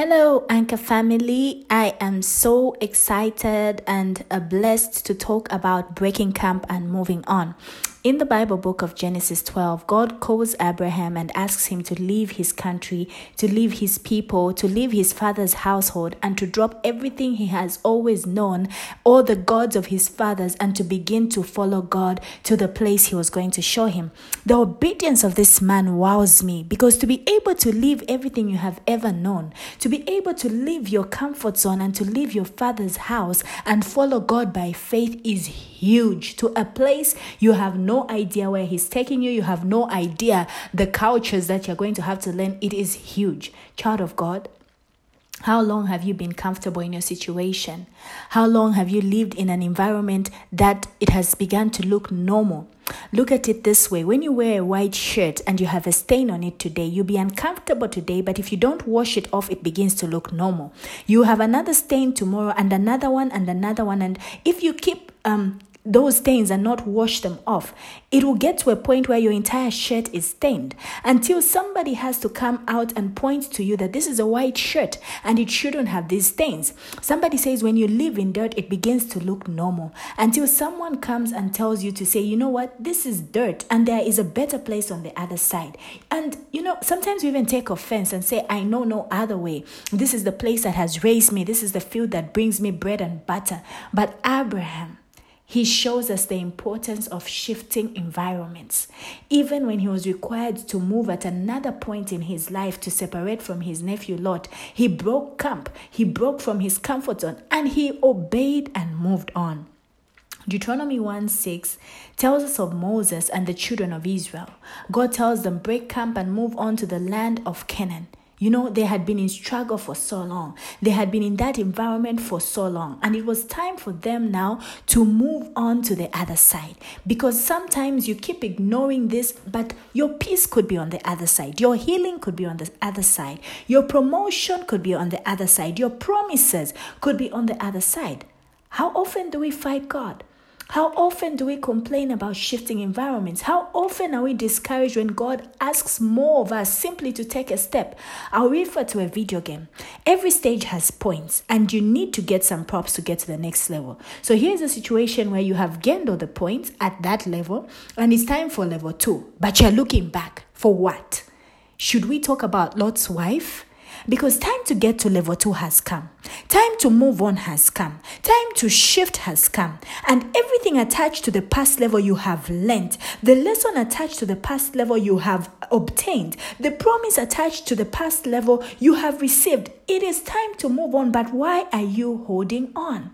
Hello, Anchor family. I am so excited and uh, blessed to talk about breaking camp and moving on. In the Bible book of Genesis 12, God calls Abraham and asks him to leave his country, to leave his people, to leave his father's household, and to drop everything he has always known, all the gods of his fathers, and to begin to follow God to the place he was going to show him. The obedience of this man wows me because to be able to leave everything you have ever known, to be able to leave your comfort zone and to leave your father's house and follow God by faith is huge to a place you have no idea where he's taking you you have no idea the cultures that you're going to have to learn it is huge child of god how long have you been comfortable in your situation? How long have you lived in an environment that it has begun to look normal? Look at it this way when you wear a white shirt and you have a stain on it today, you'll be uncomfortable today, but if you don't wash it off, it begins to look normal. You have another stain tomorrow and another one and another one, and if you keep um, those stains and not wash them off, it will get to a point where your entire shirt is stained until somebody has to come out and point to you that this is a white shirt and it shouldn't have these stains. Somebody says when you live in dirt, it begins to look normal until someone comes and tells you to say, you know what, this is dirt and there is a better place on the other side. And you know, sometimes we even take offense and say, I know no other way. This is the place that has raised me, this is the field that brings me bread and butter. But Abraham, he shows us the importance of shifting environments. Even when he was required to move at another point in his life to separate from his nephew Lot, he broke camp, he broke from his comfort zone, and he obeyed and moved on. Deuteronomy 1 6 tells us of Moses and the children of Israel. God tells them, break camp and move on to the land of Canaan. You know, they had been in struggle for so long. They had been in that environment for so long. And it was time for them now to move on to the other side. Because sometimes you keep ignoring this, but your peace could be on the other side. Your healing could be on the other side. Your promotion could be on the other side. Your promises could be on the other side. How often do we fight God? How often do we complain about shifting environments? How often are we discouraged when God asks more of us simply to take a step? I'll refer to a video game. Every stage has points, and you need to get some props to get to the next level. So here's a situation where you have gained all the points at that level, and it's time for level two, but you're looking back for what? Should we talk about Lot's wife? Because time to get to level two has come. Time to move on has come. Time to shift has come. And everything attached to the past level you have learnt, the lesson attached to the past level you have obtained, the promise attached to the past level you have received, it is time to move on. But why are you holding on?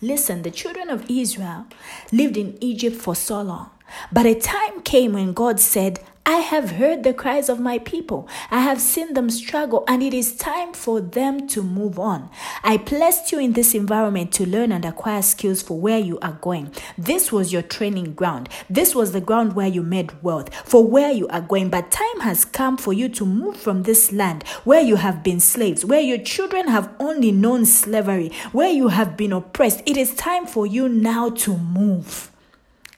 Listen, the children of Israel lived in Egypt for so long. But a time came when God said, I have heard the cries of my people. I have seen them struggle, and it is time for them to move on. I placed you in this environment to learn and acquire skills for where you are going. This was your training ground. This was the ground where you made wealth for where you are going. But time has come for you to move from this land where you have been slaves, where your children have only known slavery, where you have been oppressed. It is time for you now to move.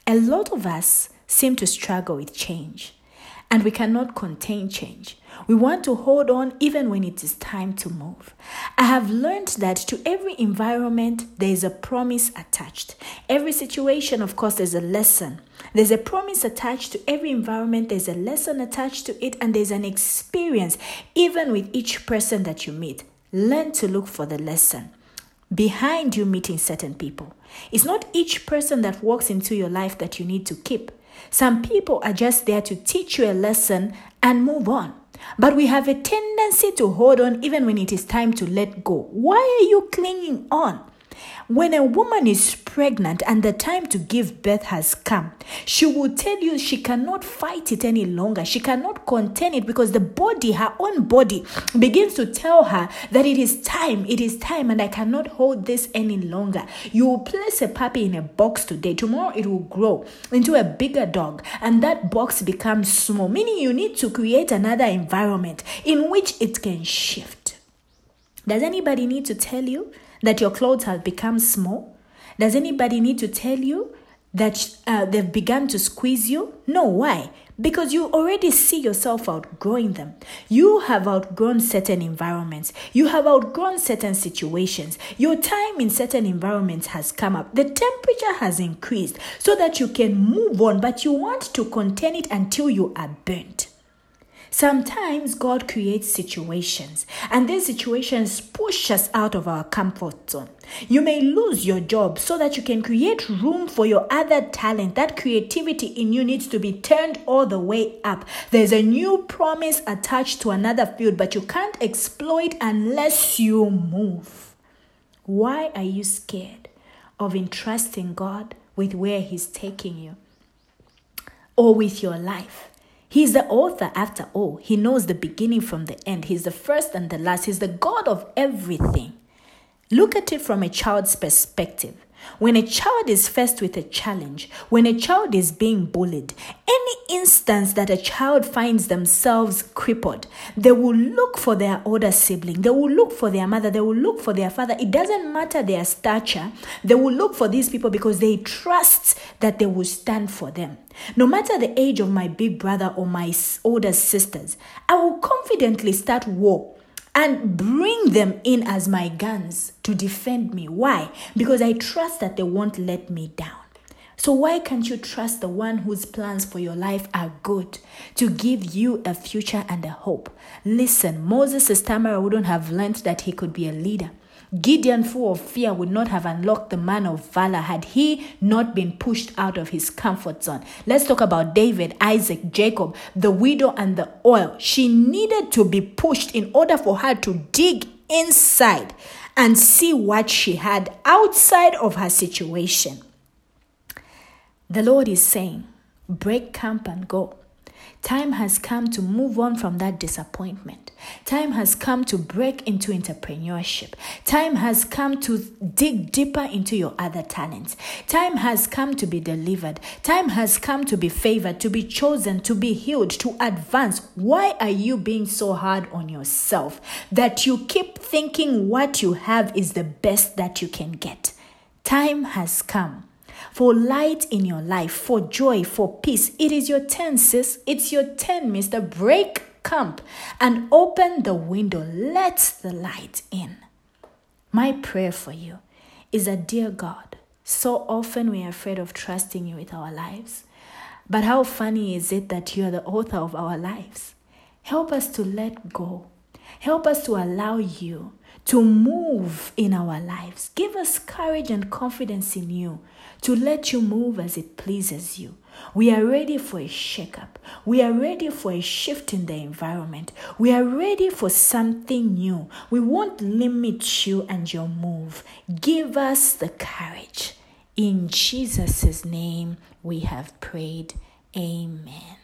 A lot of us seem to struggle with change and we cannot contain change. We want to hold on even when it is time to move. I have learned that to every environment, there is a promise attached. Every situation, of course, there's a lesson. There's a promise attached to every environment, there's a lesson attached to it, and there's an experience, even with each person that you meet. Learn to look for the lesson behind you meeting certain people. It's not each person that walks into your life that you need to keep. Some people are just there to teach you a lesson and move on. But we have a tendency to hold on even when it is time to let go. Why are you clinging on? When a woman is pregnant and the time to give birth has come, she will tell you she cannot fight it any longer. She cannot contain it because the body, her own body, begins to tell her that it is time, it is time, and I cannot hold this any longer. You will place a puppy in a box today, tomorrow it will grow into a bigger dog, and that box becomes small, meaning you need to create another environment in which it can shift. Does anybody need to tell you that your clothes have become small? Does anybody need to tell you that uh, they've begun to squeeze you? No, why? Because you already see yourself outgrowing them. You have outgrown certain environments. You have outgrown certain situations. Your time in certain environments has come up. The temperature has increased so that you can move on, but you want to contain it until you are burnt. Sometimes God creates situations, and these situations push us out of our comfort zone. You may lose your job so that you can create room for your other talent. That creativity in you needs to be turned all the way up. There's a new promise attached to another field, but you can't exploit unless you move. Why are you scared of entrusting God with where He's taking you or with your life? He's the author after all. He knows the beginning from the end. He's the first and the last. He's the God of everything. Look at it from a child's perspective. When a child is faced with a challenge, when a child is being bullied, any instance that a child finds themselves crippled, they will look for their older sibling, they will look for their mother, they will look for their father. It doesn't matter their stature, they will look for these people because they trust that they will stand for them. No matter the age of my big brother or my older sisters, I will confidently start war and bring them in as my guns to defend me. Why? Because I trust that they won't let me down. So, why can't you trust the one whose plans for your life are good to give you a future and a hope? Listen, Moses' stammerer wouldn't have learned that he could be a leader. Gideon, full of fear, would not have unlocked the man of valor had he not been pushed out of his comfort zone. Let's talk about David, Isaac, Jacob, the widow, and the oil. She needed to be pushed in order for her to dig inside and see what she had outside of her situation. The Lord is saying, break camp and go. Time has come to move on from that disappointment. Time has come to break into entrepreneurship. Time has come to dig deeper into your other talents. Time has come to be delivered. Time has come to be favored, to be chosen, to be healed, to advance. Why are you being so hard on yourself that you keep thinking what you have is the best that you can get? Time has come for light in your life, for joy, for peace. It is your turn, sis. It's your turn, Mr. Break camp and open the window. Let the light in. My prayer for you is that, dear God, so often we are afraid of trusting you with our lives. But how funny is it that you are the author of our lives? Help us to let go. Help us to allow you to move in our lives. Give us courage and confidence in you to let you move as it pleases you. We are ready for a shakeup. We are ready for a shift in the environment. We are ready for something new. We won't limit you and your move. Give us the courage. In Jesus' name we have prayed. Amen.